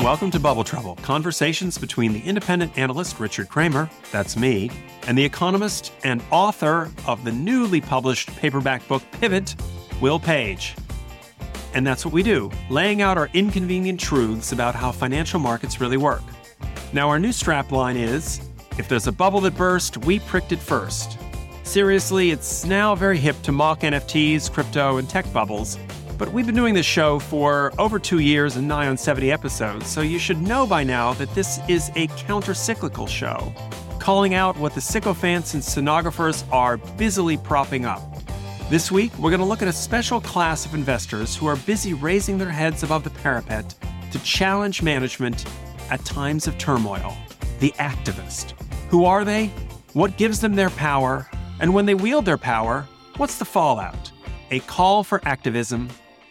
Welcome to Bubble Trouble, conversations between the independent analyst Richard Kramer, that's me, and the economist and author of the newly published paperback book Pivot, Will Page. And that's what we do, laying out our inconvenient truths about how financial markets really work. Now, our new strapline is If there's a bubble that burst, we pricked it first. Seriously, it's now very hip to mock NFTs, crypto, and tech bubbles but we've been doing this show for over two years and nigh on 70 episodes, so you should know by now that this is a counter cyclical show, calling out what the sycophants and stenographers are busily propping up. This week, we're going to look at a special class of investors who are busy raising their heads above the parapet to challenge management at times of turmoil the activist. Who are they? What gives them their power? And when they wield their power, what's the fallout? A call for activism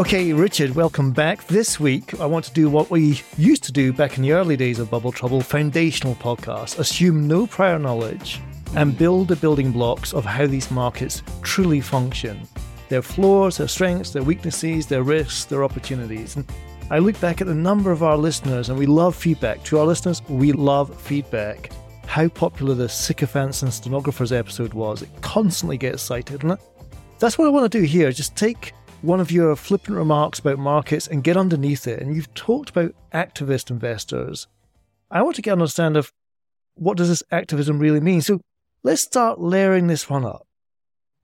Okay, Richard, welcome back. This week, I want to do what we used to do back in the early days of Bubble Trouble foundational podcast. Assume no prior knowledge and build the building blocks of how these markets truly function their flaws, their strengths, their weaknesses, their risks, their opportunities. And I look back at the number of our listeners, and we love feedback. To our listeners, we love feedback. How popular the Sycophants and Stenographers episode was. It constantly gets cited, and that's what I want to do here. Just take one of your flippant remarks about markets and get underneath it. And you've talked about activist investors. I want to get an understanding of what does this activism really mean. So let's start layering this one up.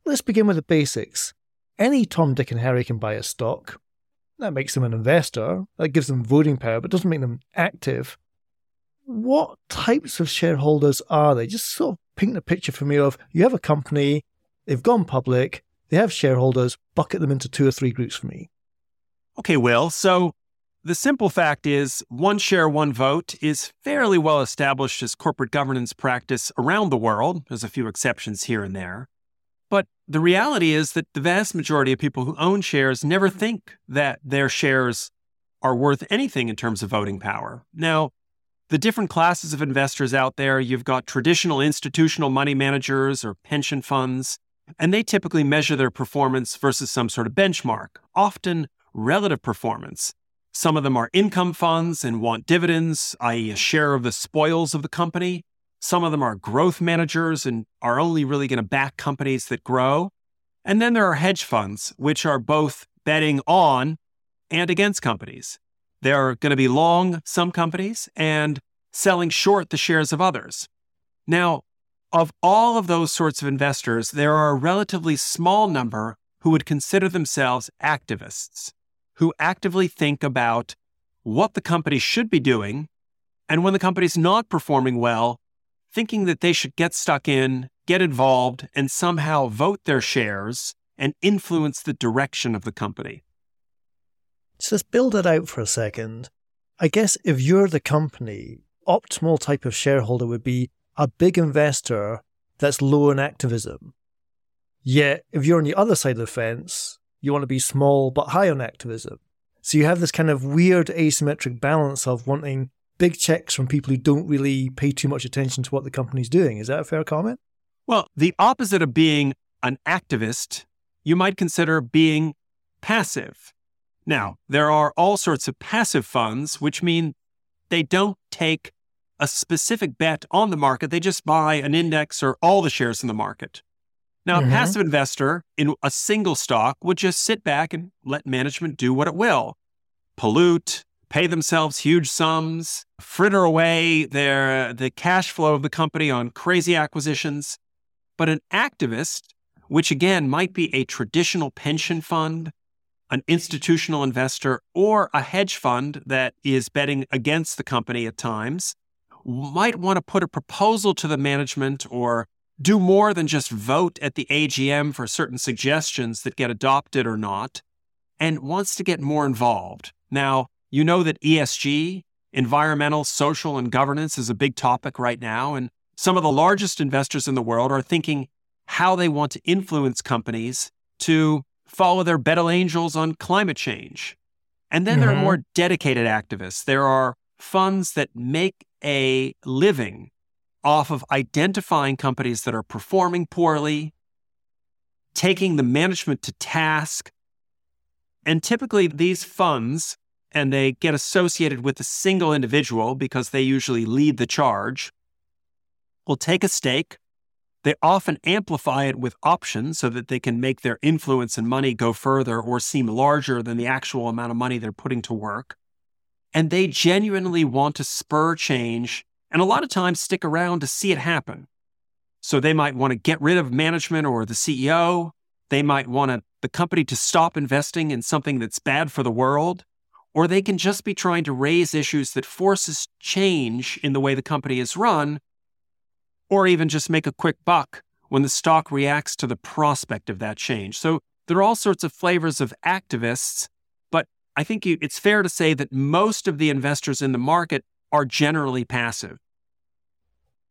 Let's begin with the basics. Any Tom, Dick, and Harry can buy a stock. That makes them an investor. That gives them voting power, but doesn't make them active. What types of shareholders are they? Just sort of paint the picture for me of you have a company, they've gone public, they have shareholders, bucket them into two or three groups for me. Okay, Will. So the simple fact is one share, one vote is fairly well established as corporate governance practice around the world. There's a few exceptions here and there. But the reality is that the vast majority of people who own shares never think that their shares are worth anything in terms of voting power. Now, the different classes of investors out there, you've got traditional institutional money managers or pension funds, and they typically measure their performance versus some sort of benchmark, often relative performance. Some of them are income funds and want dividends, i.e., a share of the spoils of the company. Some of them are growth managers and are only really going to back companies that grow. And then there are hedge funds, which are both betting on and against companies. They're going to be long some companies and selling short the shares of others. Now, of all of those sorts of investors, there are a relatively small number who would consider themselves activists, who actively think about what the company should be doing, and when the company's not performing well, thinking that they should get stuck in, get involved, and somehow vote their shares and influence the direction of the company. So let's build it out for a second. I guess if you're the company, optimal type of shareholder would be a big investor that's low in activism. Yet, if you're on the other side of the fence, you want to be small but high on activism. So you have this kind of weird asymmetric balance of wanting big checks from people who don't really pay too much attention to what the company's doing. Is that a fair comment? Well, the opposite of being an activist, you might consider being passive. Now, there are all sorts of passive funds, which mean they don't take a specific bet on the market. They just buy an index or all the shares in the market. Now, mm-hmm. a passive investor in a single stock would just sit back and let management do what it will pollute, pay themselves huge sums, fritter away their, the cash flow of the company on crazy acquisitions. But an activist, which again might be a traditional pension fund, an institutional investor, or a hedge fund that is betting against the company at times, might want to put a proposal to the management or do more than just vote at the AGM for certain suggestions that get adopted or not, and wants to get more involved. Now, you know that ESG, environmental, social, and governance is a big topic right now, and some of the largest investors in the world are thinking how they want to influence companies to follow their better angels on climate change. And then mm-hmm. there are mm-hmm. more dedicated activists. There are funds that make a living off of identifying companies that are performing poorly, taking the management to task. And typically, these funds, and they get associated with a single individual because they usually lead the charge, will take a stake. They often amplify it with options so that they can make their influence and money go further or seem larger than the actual amount of money they're putting to work. And they genuinely want to spur change and a lot of times stick around to see it happen. So they might want to get rid of management or the CEO. They might want the company to stop investing in something that's bad for the world. Or they can just be trying to raise issues that forces change in the way the company is run, or even just make a quick buck when the stock reacts to the prospect of that change. So there are all sorts of flavors of activists, I think it's fair to say that most of the investors in the market are generally passive.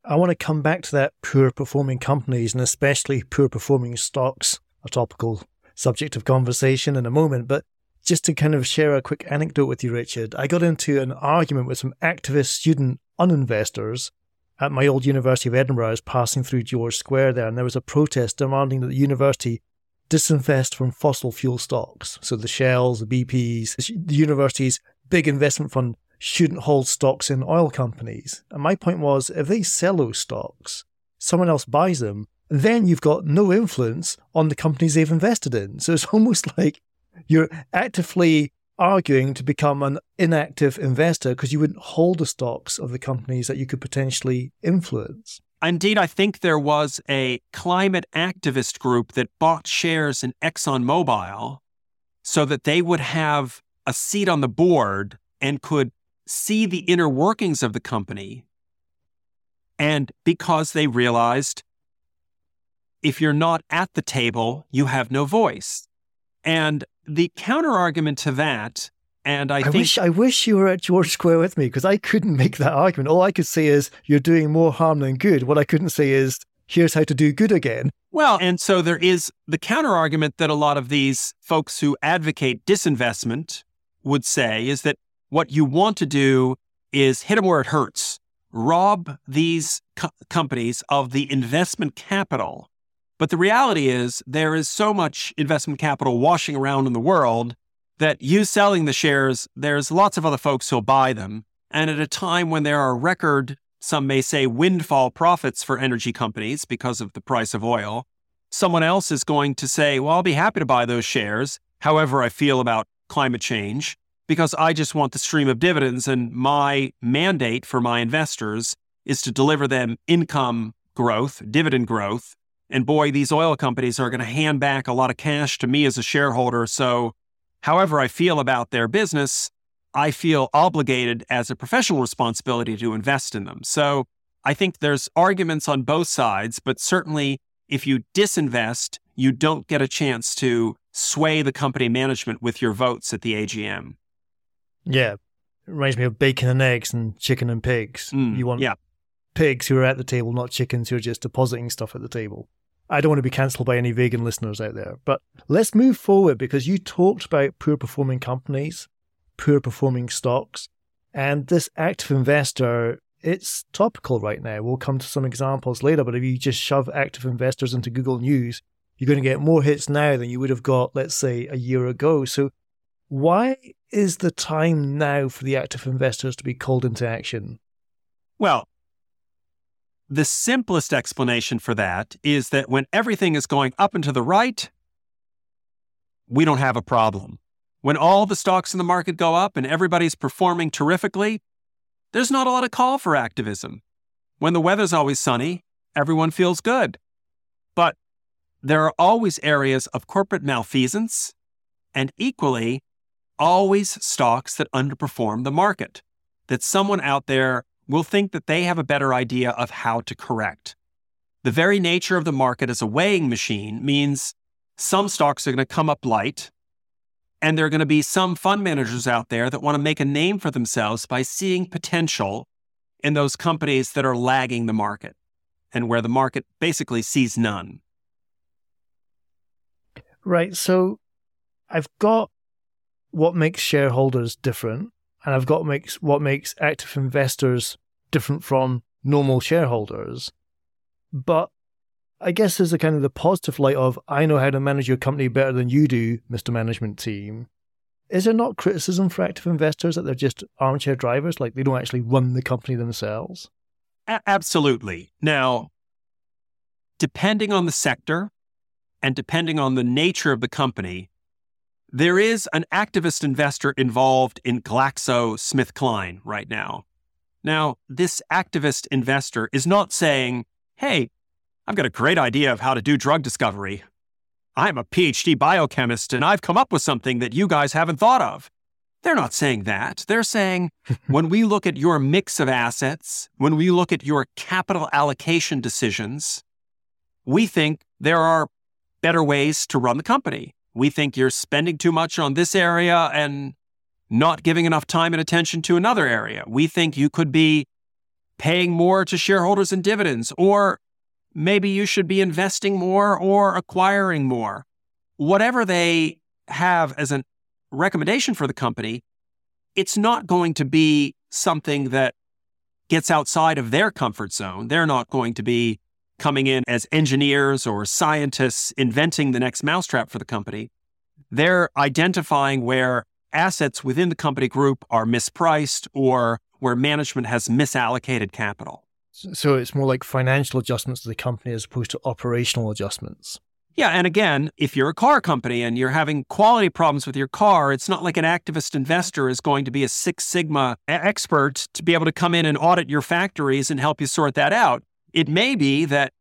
I want to come back to that poor performing companies and especially poor performing stocks, a topical subject of conversation in a moment. But just to kind of share a quick anecdote with you, Richard, I got into an argument with some activist student uninvestors at my old University of Edinburgh. I was passing through George Square there, and there was a protest demanding that the university disinvest from fossil fuel stocks. So the Shells, the BPs, the university's big investment fund shouldn't hold stocks in oil companies. And my point was if they sell those stocks, someone else buys them, then you've got no influence on the companies they've invested in. So it's almost like you're actively arguing to become an inactive investor because you wouldn't hold the stocks of the companies that you could potentially influence. Indeed, I think there was a climate activist group that bought shares in ExxonMobil so that they would have a seat on the board and could see the inner workings of the company. And because they realized if you're not at the table, you have no voice. And the counterargument to that, and I, I think wish I wish you were at George Square with me because I couldn't make that argument. All I could say is you're doing more harm than good. What I couldn't say is here's how to do good again. Well, and so there is the counter argument that a lot of these folks who advocate disinvestment would say is that what you want to do is hit them where it hurts, rob these co- companies of the investment capital. But the reality is, there is so much investment capital washing around in the world that you selling the shares, there's lots of other folks who'll buy them. And at a time when there are record, some may say, windfall profits for energy companies because of the price of oil, someone else is going to say, well, I'll be happy to buy those shares, however I feel about climate change because I just want the stream of dividends. And my mandate for my investors is to deliver them income growth, dividend growth. And boy, these oil companies are going to hand back a lot of cash to me as a shareholder. So, however I feel about their business, I feel obligated as a professional responsibility to invest in them. So, I think there's arguments on both sides, but certainly if you disinvest, you don't get a chance to sway the company management with your votes at the AGM. Yeah. It reminds me of bacon and eggs and chicken and pigs. Mm, you want yeah. pigs who are at the table, not chickens who are just depositing stuff at the table. I don't want to be cancelled by any vegan listeners out there. But let's move forward because you talked about poor performing companies, poor performing stocks, and this active investor, it's topical right now. We'll come to some examples later, but if you just shove active investors into Google News, you're going to get more hits now than you would have got, let's say, a year ago. So why is the time now for the active investors to be called into action? Well, the simplest explanation for that is that when everything is going up and to the right, we don't have a problem. When all the stocks in the market go up and everybody's performing terrifically, there's not a lot of call for activism. When the weather's always sunny, everyone feels good. But there are always areas of corporate malfeasance and equally, always stocks that underperform the market, that someone out there will think that they have a better idea of how to correct. The very nature of the market as a weighing machine means some stocks are going to come up light, and there are going to be some fund managers out there that want to make a name for themselves by seeing potential in those companies that are lagging the market and where the market basically sees none. Right. So I've got what makes shareholders different, and I've got makes what makes active investors different from normal shareholders. But I guess there's a kind of the positive light of I know how to manage your company better than you do, Mr. Management Team. Is there not criticism for active investors that they're just armchair drivers, like they don't actually run the company themselves? A- absolutely. Now, depending on the sector and depending on the nature of the company, there is an activist investor involved in GlaxoSmithKline right now. Now, this activist investor is not saying, hey, I've got a great idea of how to do drug discovery. I'm a PhD biochemist and I've come up with something that you guys haven't thought of. They're not saying that. They're saying when we look at your mix of assets, when we look at your capital allocation decisions, we think there are better ways to run the company. We think you're spending too much on this area and not giving enough time and attention to another area. We think you could be paying more to shareholders in dividends, or maybe you should be investing more or acquiring more. Whatever they have as a recommendation for the company, it's not going to be something that gets outside of their comfort zone. They're not going to be coming in as engineers or scientists inventing the next mousetrap for the company. They're identifying where assets within the company group are mispriced or where management has misallocated capital. So it's more like financial adjustments to the company as opposed to operational adjustments. Yeah, and again, if you're a car company and you're having quality problems with your car, it's not like an activist investor is going to be a Six Sigma expert to be able to come in and audit your factories and help you sort that out. It may be that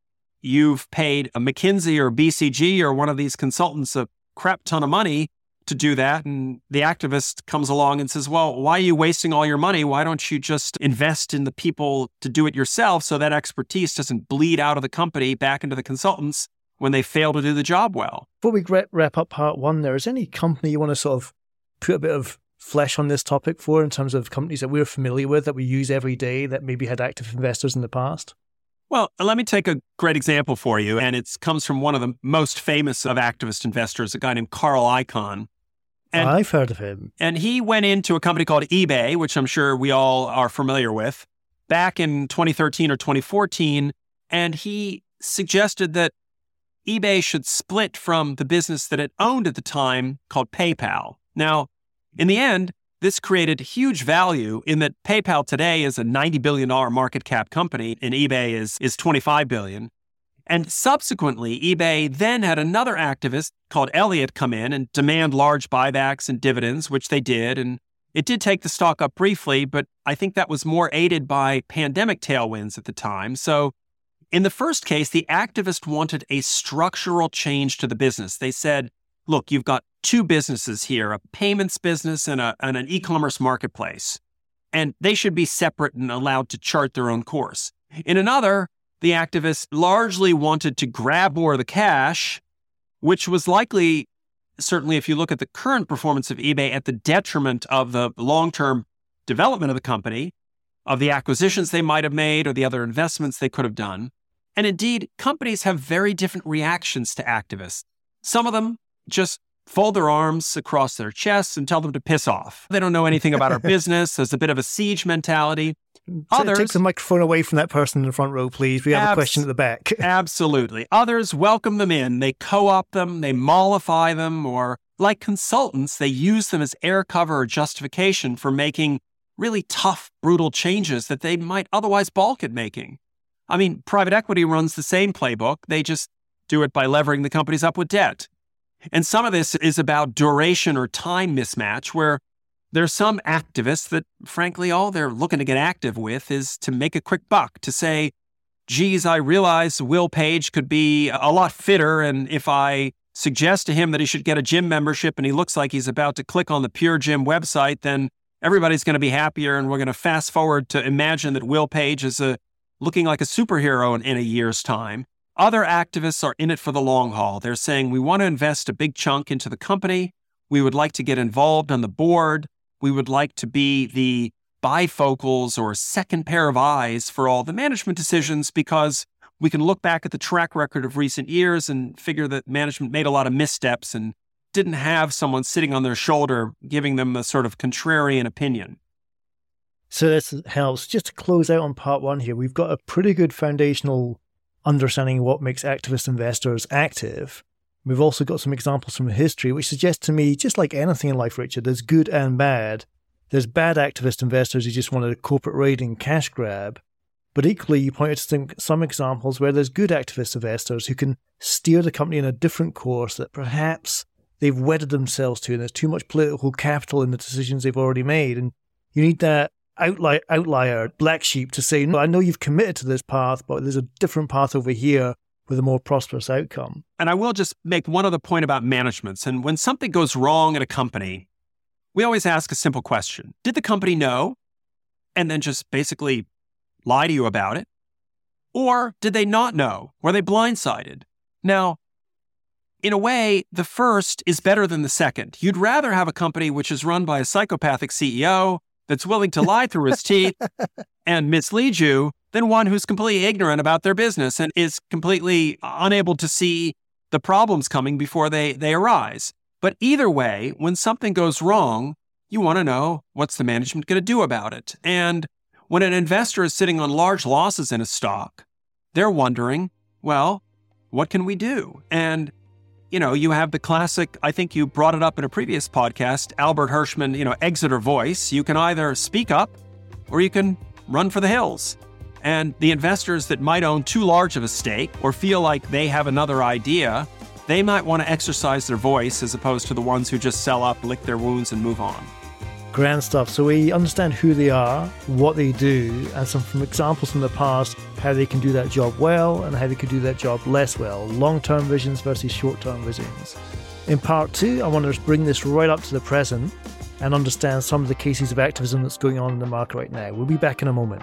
you've paid a McKinsey or BCG or one of these consultants a crap ton of money to do that. And the activist comes along and says, Well, why are you wasting all your money? Why don't you just invest in the people to do it yourself so that expertise doesn't bleed out of the company back into the consultants when they fail to do the job well? Before we wrap up part one, there is any company you want to sort of put a bit of flesh on this topic for in terms of companies that we're familiar with that we use every day that maybe had active investors in the past? Well, let me take a great example for you, and it comes from one of the most famous of activist investors, a guy named Carl Icahn. And, I've heard of him. And he went into a company called eBay, which I'm sure we all are familiar with, back in 2013 or 2014. And he suggested that eBay should split from the business that it owned at the time called PayPal. Now, in the end, this created huge value in that PayPal today is a $90 billion market cap company and eBay is, is 25 billion. And subsequently, eBay then had another activist called Elliott come in and demand large buybacks and dividends, which they did. And it did take the stock up briefly, but I think that was more aided by pandemic tailwinds at the time. So, in the first case, the activist wanted a structural change to the business. They said, look, you've got two businesses here a payments business and, a, and an e commerce marketplace, and they should be separate and allowed to chart their own course. In another, the activists largely wanted to grab more of the cash, which was likely, certainly if you look at the current performance of eBay, at the detriment of the long term development of the company, of the acquisitions they might have made or the other investments they could have done. And indeed, companies have very different reactions to activists. Some of them just fold their arms across their chests and tell them to piss off. They don't know anything about our business. There's a bit of a siege mentality. Others take the microphone away from that person in the front row, please. We have abs- a question at the back. absolutely. Others welcome them in. They co-opt them, they mollify them, or like consultants, they use them as air cover or justification for making really tough, brutal changes that they might otherwise balk at making. I mean, private equity runs the same playbook. They just do it by levering the companies up with debt. And some of this is about duration or time mismatch, where there's some activists that, frankly, all they're looking to get active with is to make a quick buck, to say, geez, I realize Will Page could be a lot fitter. And if I suggest to him that he should get a gym membership and he looks like he's about to click on the Pure Gym website, then everybody's going to be happier. And we're going to fast forward to imagine that Will Page is a, looking like a superhero in, in a year's time. Other activists are in it for the long haul. They're saying, we want to invest a big chunk into the company. We would like to get involved on the board. We would like to be the bifocals or second pair of eyes for all the management decisions because we can look back at the track record of recent years and figure that management made a lot of missteps and didn't have someone sitting on their shoulder giving them a sort of contrarian opinion. So this helps. Just to close out on part one here, we've got a pretty good foundational understanding what makes activist investors active. We've also got some examples from history, which suggest to me, just like anything in life, Richard, there's good and bad. There's bad activist investors who just want a corporate raiding cash grab. But equally, you pointed to some examples where there's good activist investors who can steer the company in a different course that perhaps they've wedded themselves to, and there's too much political capital in the decisions they've already made. And you need that outlier, outlier black sheep to say, no, I know you've committed to this path, but there's a different path over here with a more prosperous outcome. And I will just make one other point about managements. And when something goes wrong at a company, we always ask a simple question Did the company know? And then just basically lie to you about it? Or did they not know? Were they blindsided? Now, in a way, the first is better than the second. You'd rather have a company which is run by a psychopathic CEO that's willing to lie through his teeth and mislead you than one who's completely ignorant about their business and is completely unable to see the problems coming before they, they arise. But either way, when something goes wrong, you want to know what's the management going to do about it. And when an investor is sitting on large losses in a stock, they're wondering, well, what can we do? And you know, you have the classic, I think you brought it up in a previous podcast, Albert Hirschman, you know, exit or voice. You can either speak up or you can run for the hills. And the investors that might own too large of a stake or feel like they have another idea they might want to exercise their voice as opposed to the ones who just sell up, lick their wounds, and move on. Grand stuff. So we understand who they are, what they do, and some from examples from the past, how they can do that job well and how they could do that job less well. Long term visions versus short term visions. In part two, I want to bring this right up to the present and understand some of the cases of activism that's going on in the market right now. We'll be back in a moment.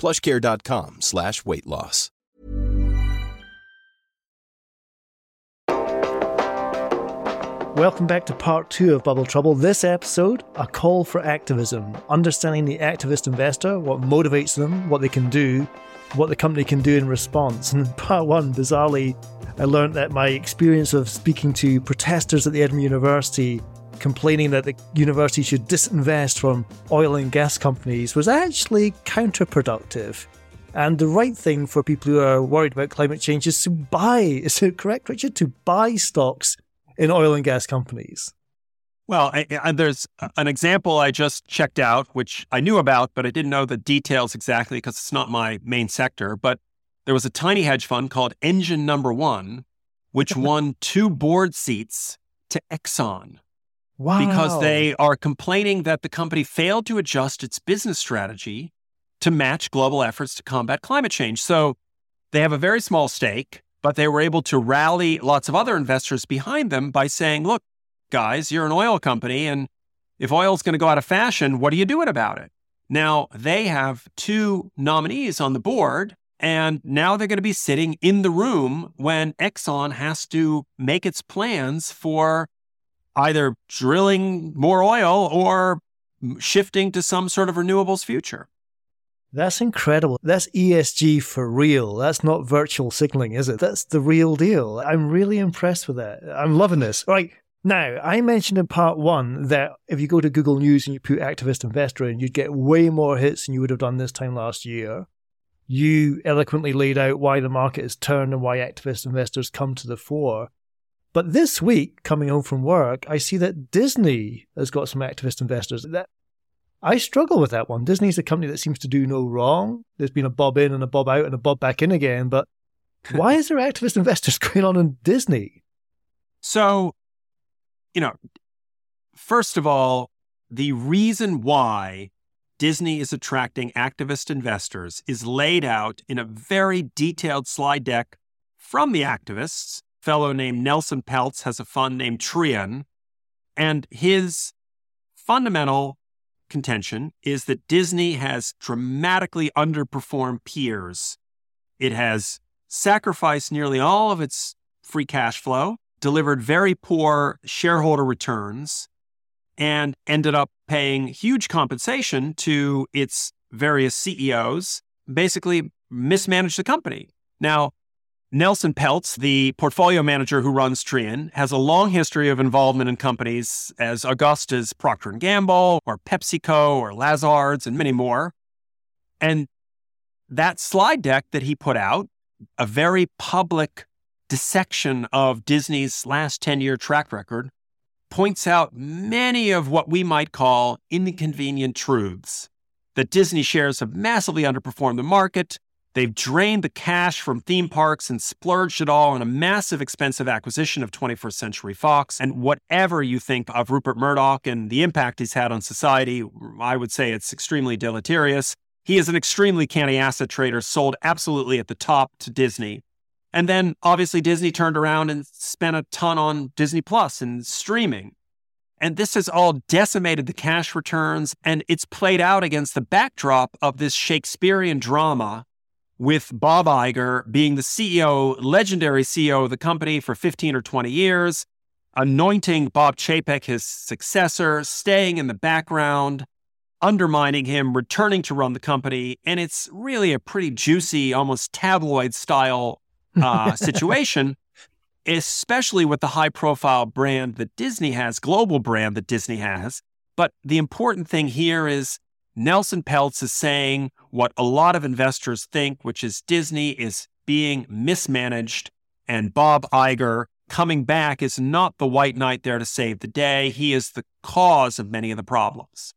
plushcare.com slash weight loss. Welcome back to part two of Bubble Trouble. This episode, a call for activism, understanding the activist investor, what motivates them, what they can do, what the company can do in response. And part one, bizarrely, I learned that my experience of speaking to protesters at the Edinburgh University complaining that the university should disinvest from oil and gas companies was actually counterproductive. And the right thing for people who are worried about climate change is to buy, is it correct, Richard? To buy stocks in oil and gas companies. Well, I, I, there's an example I just checked out, which I knew about, but I didn't know the details exactly because it's not my main sector. But there was a tiny hedge fund called Engine Number One which won two board seats to Exxon. Wow. Because they are complaining that the company failed to adjust its business strategy to match global efforts to combat climate change. So they have a very small stake, but they were able to rally lots of other investors behind them by saying, look, guys, you're an oil company, and if oil's going to go out of fashion, what are you doing about it? Now, they have two nominees on the board, and now they're going to be sitting in the room when Exxon has to make its plans for either drilling more oil or shifting to some sort of renewables future. That's incredible. That's ESG for real. That's not virtual signaling, is it? That's the real deal. I'm really impressed with that. I'm loving this. All right. Now, I mentioned in part one that if you go to Google News and you put activist investor in, you'd get way more hits than you would have done this time last year. You eloquently laid out why the market has turned and why activist investors come to the fore. But this week, coming home from work, I see that Disney has got some activist investors. That I struggle with that one. Disney's a company that seems to do no wrong. There's been a bob in and a bob out and a bob back in again. But why is there activist investors going on in Disney? So, you know, first of all, the reason why Disney is attracting activist investors is laid out in a very detailed slide deck from the activists fellow named Nelson Peltz has a fund named Trian. And his fundamental contention is that Disney has dramatically underperformed peers. It has sacrificed nearly all of its free cash flow, delivered very poor shareholder returns, and ended up paying huge compensation to its various CEOs, basically mismanaged the company. Now, Nelson Peltz, the portfolio manager who runs Trian, has a long history of involvement in companies as august as Procter & Gamble or PepsiCo or Lazards and many more. And that slide deck that he put out, a very public dissection of Disney's last 10-year track record, points out many of what we might call inconvenient truths. That Disney shares have massively underperformed the market, They've drained the cash from theme parks and splurged it all on a massive expensive acquisition of 21st Century Fox. And whatever you think of Rupert Murdoch and the impact he's had on society, I would say it's extremely deleterious. He is an extremely canny asset trader, sold absolutely at the top to Disney. And then obviously Disney turned around and spent a ton on Disney Plus and streaming. And this has all decimated the cash returns, and it's played out against the backdrop of this Shakespearean drama with Bob Iger being the CEO, legendary CEO of the company for 15 or 20 years, anointing Bob Chapek his successor, staying in the background, undermining him, returning to run the company. And it's really a pretty juicy, almost tabloid style uh, situation, especially with the high profile brand that Disney has, global brand that Disney has. But the important thing here is Nelson Peltz is saying what a lot of investors think, which is Disney is being mismanaged, and Bob Iger coming back is not the white knight there to save the day. He is the cause of many of the problems.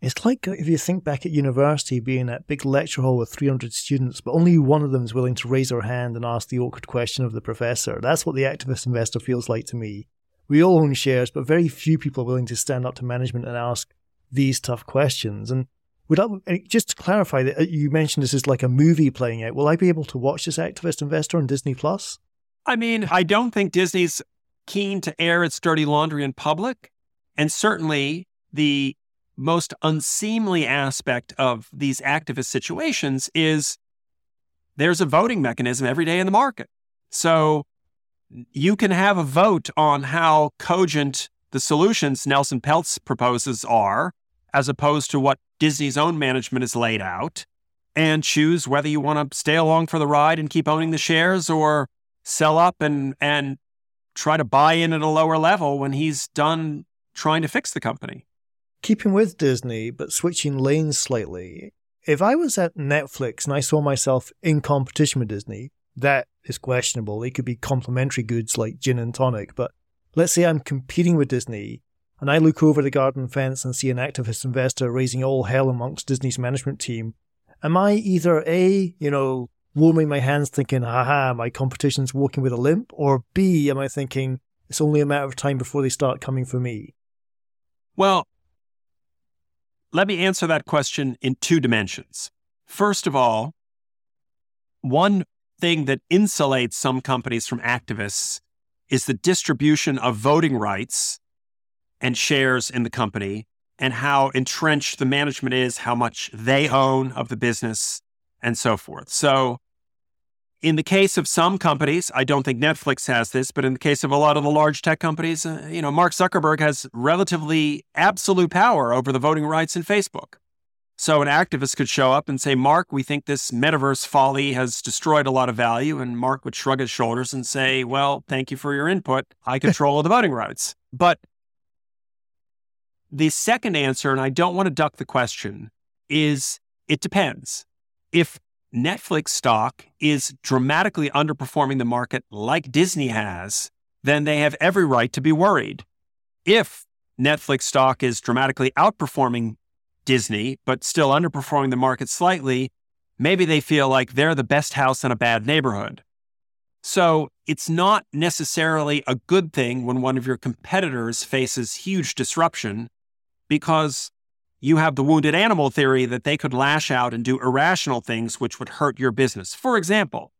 It's like if you think back at university being that big lecture hall with 300 students, but only one of them is willing to raise their hand and ask the awkward question of the professor. That's what the activist investor feels like to me. We all own shares, but very few people are willing to stand up to management and ask these tough questions. And would I, just to clarify that uh, you mentioned this is like a movie playing out. Will I be able to watch this activist investor on Disney Plus? I mean, I don't think Disney's keen to air its dirty laundry in public, and certainly the most unseemly aspect of these activist situations is there's a voting mechanism every day in the market. So you can have a vote on how cogent the solutions Nelson Peltz proposes are, as opposed to what Disney's own management has laid out, and choose whether you want to stay along for the ride and keep owning the shares or sell up and and try to buy in at a lower level when he's done trying to fix the company. Keeping with Disney, but switching lanes slightly. If I was at Netflix and I saw myself in competition with Disney, that is questionable. They could be complementary goods like gin and tonic, but let's say I'm competing with Disney and I look over the garden fence and see an activist investor raising all hell amongst Disney's management team, am I either A, you know, warming my hands thinking, haha, my competition's walking with a limp? Or B, am I thinking it's only a matter of time before they start coming for me? Well, let me answer that question in two dimensions. First of all, one thing that insulates some companies from activists is the distribution of voting rights and shares in the company and how entrenched the management is, how much they own of the business, and so forth. So, in the case of some companies, I don't think Netflix has this, but in the case of a lot of the large tech companies, uh, you know, Mark Zuckerberg has relatively absolute power over the voting rights in Facebook. So an activist could show up and say, Mark, we think this metaverse folly has destroyed a lot of value. And Mark would shrug his shoulders and say, Well, thank you for your input. I control the voting rights. But the second answer, and I don't want to duck the question, is it depends. If Netflix stock is dramatically underperforming the market like Disney has, then they have every right to be worried. If Netflix stock is dramatically outperforming Disney, but still underperforming the market slightly, maybe they feel like they're the best house in a bad neighborhood. So it's not necessarily a good thing when one of your competitors faces huge disruption because you have the wounded animal theory that they could lash out and do irrational things which would hurt your business. For example,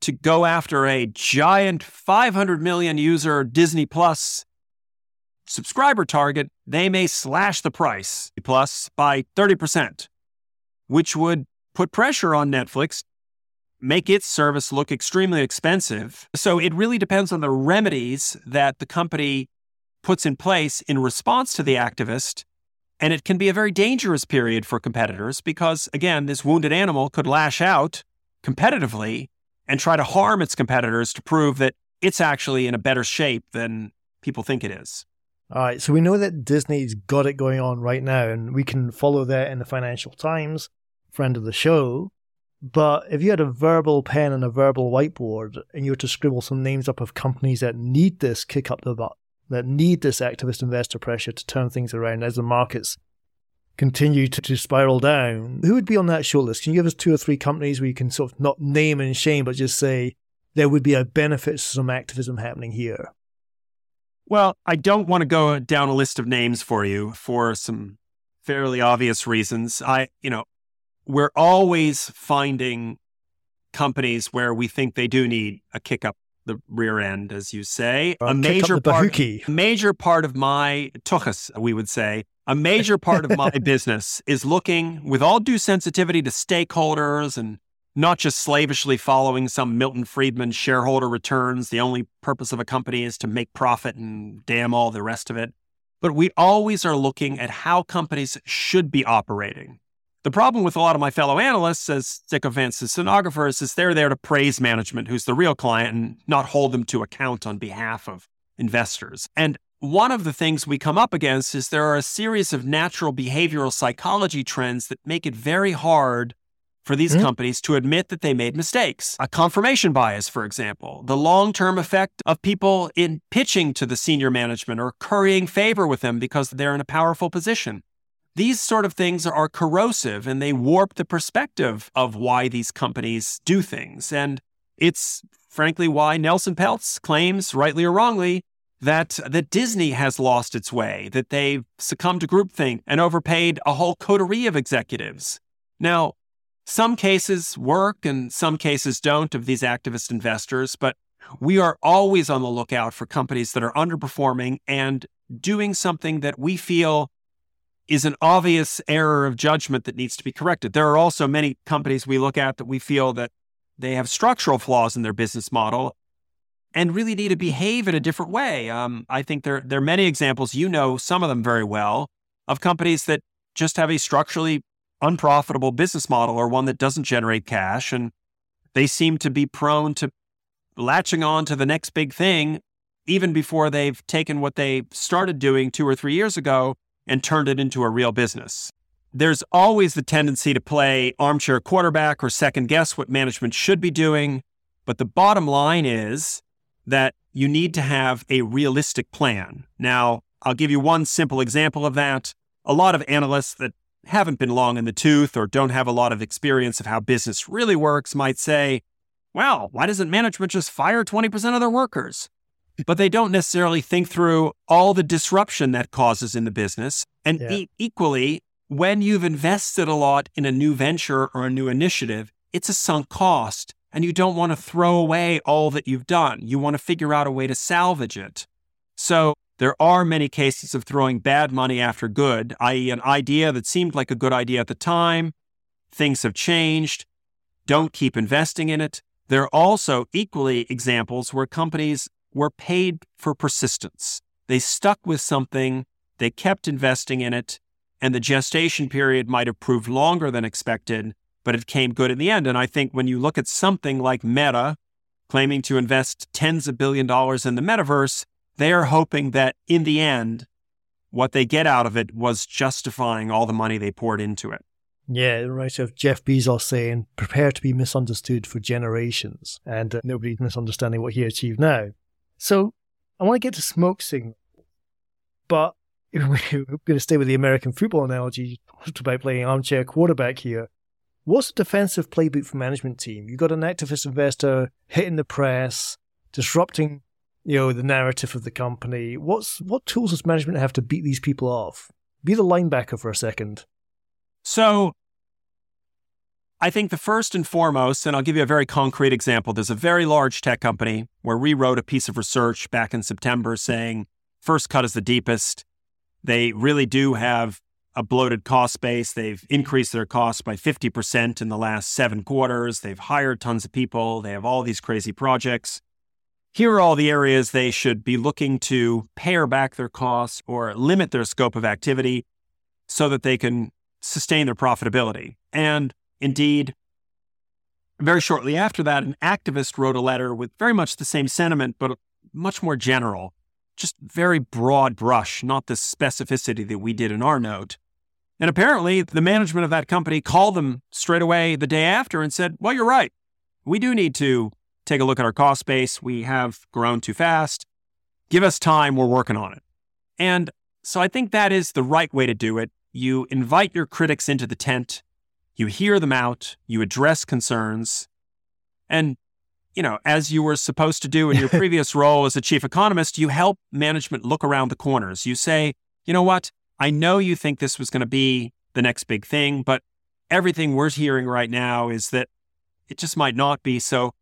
to go after a giant 500 million user Disney Plus subscriber target, they may slash the price plus by 30%, which would put pressure on Netflix, make its service look extremely expensive. So it really depends on the remedies that the company puts in place in response to the activist. And it can be a very dangerous period for competitors because, again, this wounded animal could lash out competitively and try to harm its competitors to prove that it's actually in a better shape than people think it is. All right, so we know that Disney's got it going on right now, and we can follow that in the Financial Times, friend of the show. But if you had a verbal pen and a verbal whiteboard, and you were to scribble some names up of companies that need this kick up the butt, that need this activist investor pressure to turn things around as the markets continue to, to spiral down, who would be on that shortlist? Can you give us two or three companies where you can sort of not name and shame, but just say there would be a benefit to some activism happening here? Well, I don't want to go down a list of names for you for some fairly obvious reasons. I, you know, we're always finding companies where we think they do need a kick up the rear end, as you say. a major part, major part of my tuchus, we would say, a major part of my business is looking with all due sensitivity to stakeholders and not just slavishly following some Milton Friedman shareholder returns. The only purpose of a company is to make profit and damn all the rest of it. But we always are looking at how companies should be operating. The problem with a lot of my fellow analysts, as sycophants and stenographers, is they're there to praise management, who's the real client, and not hold them to account on behalf of investors. And one of the things we come up against is there are a series of natural behavioral psychology trends that make it very hard for these mm-hmm. companies to admit that they made mistakes. A confirmation bias, for example, the long term effect of people in pitching to the senior management or currying favor with them because they're in a powerful position. These sort of things are corrosive and they warp the perspective of why these companies do things. And it's frankly why Nelson Peltz claims, rightly or wrongly, that that Disney has lost its way, that they've succumbed to groupthink and overpaid a whole coterie of executives. Now, some cases work and some cases don't of these activist investors, but we are always on the lookout for companies that are underperforming and doing something that we feel is an obvious error of judgment that needs to be corrected. There are also many companies we look at that we feel that they have structural flaws in their business model and really need to behave in a different way. Um, I think there, there are many examples, you know some of them very well, of companies that just have a structurally unprofitable business model or one that doesn't generate cash. And they seem to be prone to latching on to the next big thing even before they've taken what they started doing two or three years ago and turned it into a real business. There's always the tendency to play armchair quarterback or second guess what management should be doing. But the bottom line is that you need to have a realistic plan. Now, I'll give you one simple example of that. A lot of analysts that haven't been long in the tooth or don't have a lot of experience of how business really works might say, well, why doesn't management just fire 20% of their workers? But they don't necessarily think through all the disruption that causes in the business. And yeah. e- equally, when you've invested a lot in a new venture or a new initiative, it's a sunk cost and you don't want to throw away all that you've done. You want to figure out a way to salvage it. So there are many cases of throwing bad money after good, i.e., an idea that seemed like a good idea at the time. Things have changed. Don't keep investing in it. There are also equally examples where companies were paid for persistence. They stuck with something, they kept investing in it, and the gestation period might have proved longer than expected, but it came good in the end. And I think when you look at something like Meta claiming to invest tens of billion dollars in the metaverse, they are hoping that in the end, what they get out of it was justifying all the money they poured into it. Yeah, right. Of Jeff Bezos saying, prepare to be misunderstood for generations, and uh, nobody's misunderstanding what he achieved now. So I want to get to smoke signal, but we're going to stay with the American football analogy, about playing armchair quarterback here. What's the defensive playbook for management team? You've got an activist investor hitting the press, disrupting you know, the narrative of the company. What's what tools does management have to beat these people off? Be the linebacker for a second. So I think the first and foremost, and I'll give you a very concrete example. There's a very large tech company where we wrote a piece of research back in September saying first cut is the deepest. They really do have a bloated cost base. They've increased their costs by 50% in the last seven quarters. They've hired tons of people. They have all these crazy projects here are all the areas they should be looking to pare back their costs or limit their scope of activity so that they can sustain their profitability. And indeed, very shortly after that, an activist wrote a letter with very much the same sentiment, but much more general, just very broad brush, not the specificity that we did in our note. And apparently, the management of that company called them straight away the day after and said, Well, you're right. We do need to take a look at our cost base. We have grown too fast. Give us time. We're working on it. And so I think that is the right way to do it. You invite your critics into the tent, you hear them out, you address concerns. And, you know, as you were supposed to do in your previous role as a chief economist, you help management look around the corners. You say, you know what? I know you think this was going to be the next big thing, but everything we're hearing right now is that it just might not be. So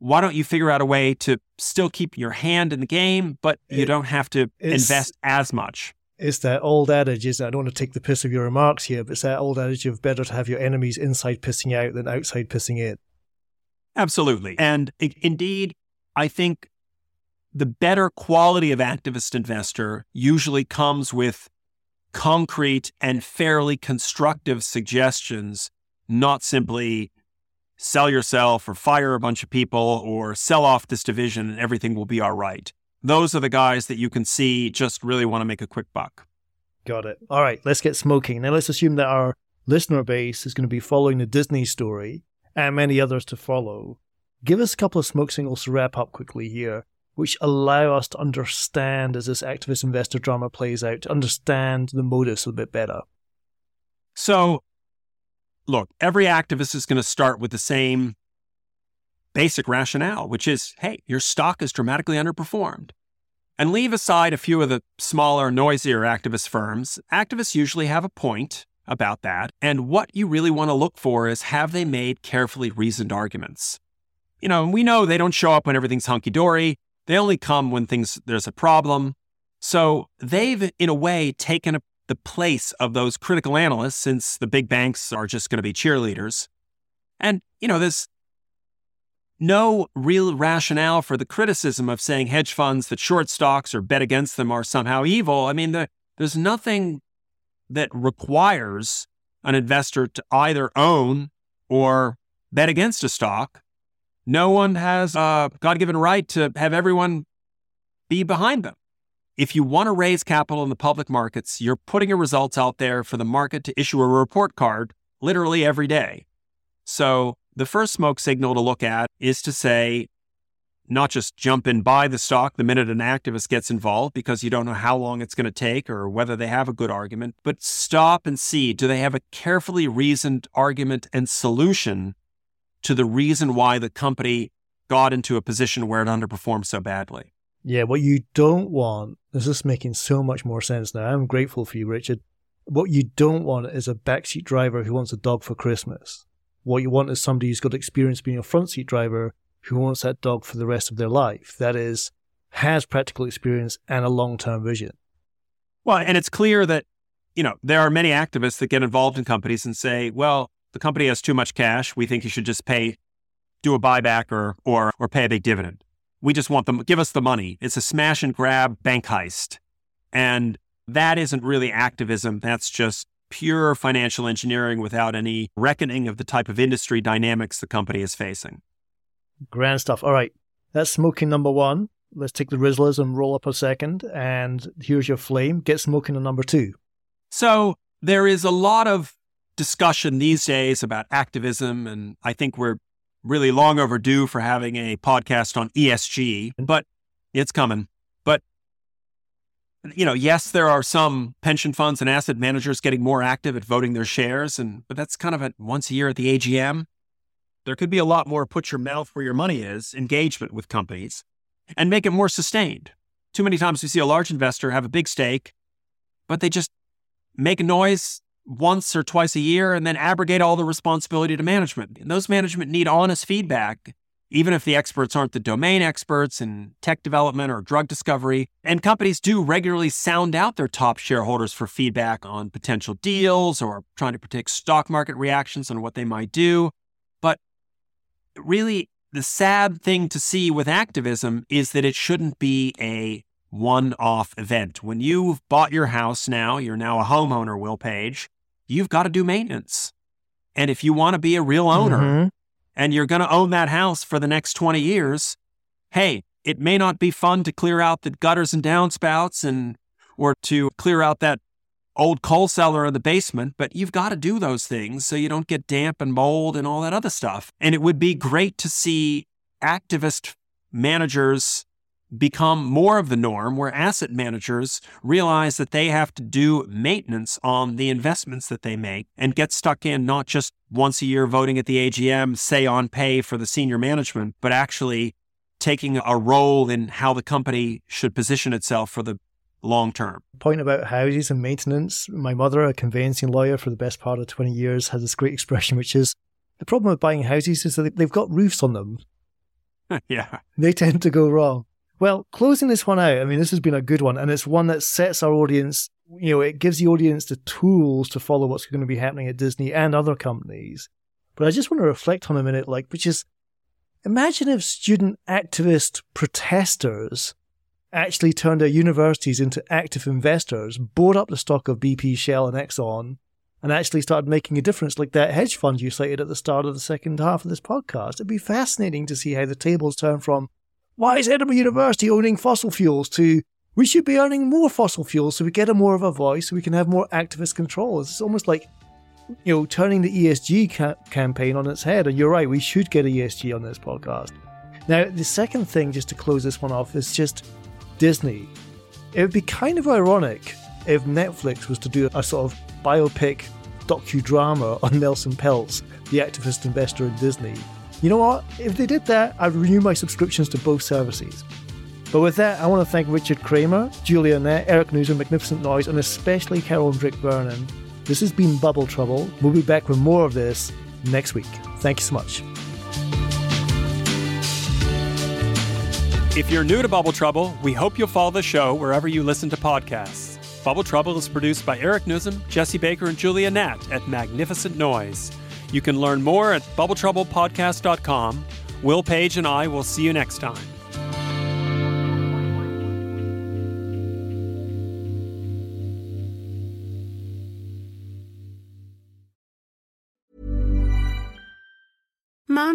why don't you figure out a way to still keep your hand in the game, but you don't have to invest as much? It's that old adage, is I don't want to take the piss of your remarks here, but it's that old adage of better to have your enemies inside pissing out than outside pissing in. Absolutely. And indeed, I think the better quality of activist investor usually comes with concrete and fairly constructive suggestions, not simply sell yourself or fire a bunch of people or sell off this division and everything will be all right. Those are the guys that you can see just really want to make a quick buck. Got it. All right, let's get smoking. Now let's assume that our listener base is going to be following the Disney story and many others to follow. Give us a couple of smoke signals to wrap up quickly here, which allow us to understand as this activist investor drama plays out, to understand the modus a bit better. So look, every activist is going to start with the same basic rationale, which is hey, your stock is dramatically underperformed. And leave aside a few of the smaller, noisier activist firms, activists usually have a point about that. And what you really want to look for is have they made carefully reasoned arguments? You know, we know they don't show up when everything's hunky dory. They only come when things there's a problem. So they've, in a way, taken a the place of those critical analysts since the big banks are just going to be cheerleaders. And, you know, there's no real rationale for the criticism of saying hedge funds that short stocks or bet against them are somehow evil. I mean, the, there's nothing that requires an investor to either own or bet against a stock. No one has a God given right to have everyone be behind them. If you want to raise capital in the public markets, you're putting your results out there for the market to issue a report card literally every day. So the first smoke signal to look at is to say, not just jump and buy the stock the minute an activist gets involved because you don't know how long it's going to take or whether they have a good argument, but stop and see do they have a carefully reasoned argument and solution to the reason why the company got into a position where it underperformed so badly. Yeah, what you don't want, is this is making so much more sense now. I'm grateful for you, Richard. What you don't want is a backseat driver who wants a dog for Christmas. What you want is somebody who's got experience being a front seat driver who wants that dog for the rest of their life. That is, has practical experience and a long term vision. Well, and it's clear that, you know, there are many activists that get involved in companies and say, well, the company has too much cash. We think you should just pay, do a buyback or, or, or pay a big dividend. We just want them, give us the money. It's a smash and grab bank heist. And that isn't really activism. That's just pure financial engineering without any reckoning of the type of industry dynamics the company is facing. Grand stuff. All right. That's smoking number one. Let's take the Rizlas and roll up a second. And here's your flame. Get smoking on number two. So there is a lot of discussion these days about activism. And I think we're really long overdue for having a podcast on ESG, but it's coming. You know, yes, there are some pension funds and asset managers getting more active at voting their shares. And, but that's kind of at once a year at the AGM. There could be a lot more put your mouth where your money is engagement with companies and make it more sustained. Too many times we see a large investor have a big stake, but they just make a noise once or twice a year and then abrogate all the responsibility to management. And those management need honest feedback, even if the experts aren't the domain experts in tech development or drug discovery. And companies do regularly sound out their top shareholders for feedback on potential deals or trying to predict stock market reactions on what they might do But really the sad thing to see with activism is that it shouldn't be a one off event. When you've bought your house now, you're now a homeowner, Will Page, you've got to do maintenance. And if you want to be a real owner mm-hmm. And you're going to own that house for the next 20 years, hey, it may not be fun to clear out the gutters and downspouts and or to clear out that old coal cellar in the basement, but you've got to do those things so you don't get damp and mold and all that other stuff. And it would be great to see activist managers become more of the norm where asset managers realize that they have to do maintenance on the investments that they make and get stuck in not just once a year voting at the AGM, say on pay for the senior management, but actually taking a role in how the company should position itself for the long term. Point about houses and maintenance. My mother, a conveyancing lawyer for the best part of 20 years, has this great expression, which is the problem with buying houses is that they've got roofs on them. yeah. They tend to go wrong. Well, closing this one out, I mean, this has been a good one, and it's one that sets our audience, you know, it gives the audience the tools to follow what's going to be happening at Disney and other companies. But I just want to reflect on a minute, like, which is imagine if student activist protesters actually turned their universities into active investors, bought up the stock of BP, Shell, and Exxon, and actually started making a difference, like that hedge fund you cited at the start of the second half of this podcast. It'd be fascinating to see how the tables turn from why is Edinburgh University owning fossil fuels to we should be earning more fossil fuels so we get a more of a voice, so we can have more activist control. It's almost like you know turning the ESG ca- campaign on its head. And you're right, we should get a ESG on this podcast. Now, the second thing, just to close this one off, is just Disney. It would be kind of ironic if Netflix was to do a sort of biopic docudrama on Nelson Peltz, the activist investor in Disney. You know what? If they did that, I'd renew my subscriptions to both services. But with that, I want to thank Richard Kramer, Julia Natt, Eric Newsom, Magnificent Noise, and especially Carol and Rick Vernon. This has been Bubble Trouble. We'll be back with more of this next week. Thank you so much. If you're new to Bubble Trouble, we hope you'll follow the show wherever you listen to podcasts. Bubble Trouble is produced by Eric Newsom, Jesse Baker, and Julia Natt at Magnificent Noise. You can learn more at bubbletroublepodcast.com. Will Page and I will see you next time.